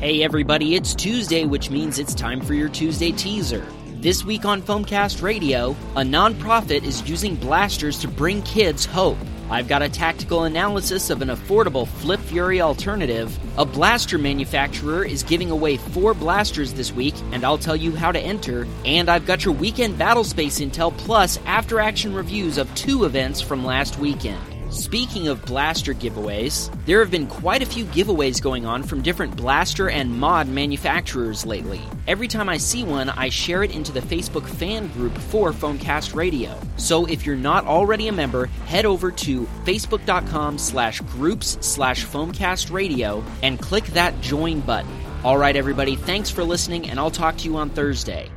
Hey everybody, it's Tuesday, which means it's time for your Tuesday teaser. This week on Foamcast Radio, a nonprofit is using blasters to bring kids hope. I've got a tactical analysis of an affordable Flip Fury alternative. A blaster manufacturer is giving away four blasters this week, and I'll tell you how to enter. And I've got your weekend Battlespace Intel plus after action reviews of two events from last weekend. Speaking of blaster giveaways, there have been quite a few giveaways going on from different blaster and mod manufacturers lately. Every time I see one, I share it into the Facebook fan group for Foamcast Radio. So if you're not already a member, head over to facebook.com slash groups slash Foamcast Radio and click that join button. All right, everybody, thanks for listening, and I'll talk to you on Thursday.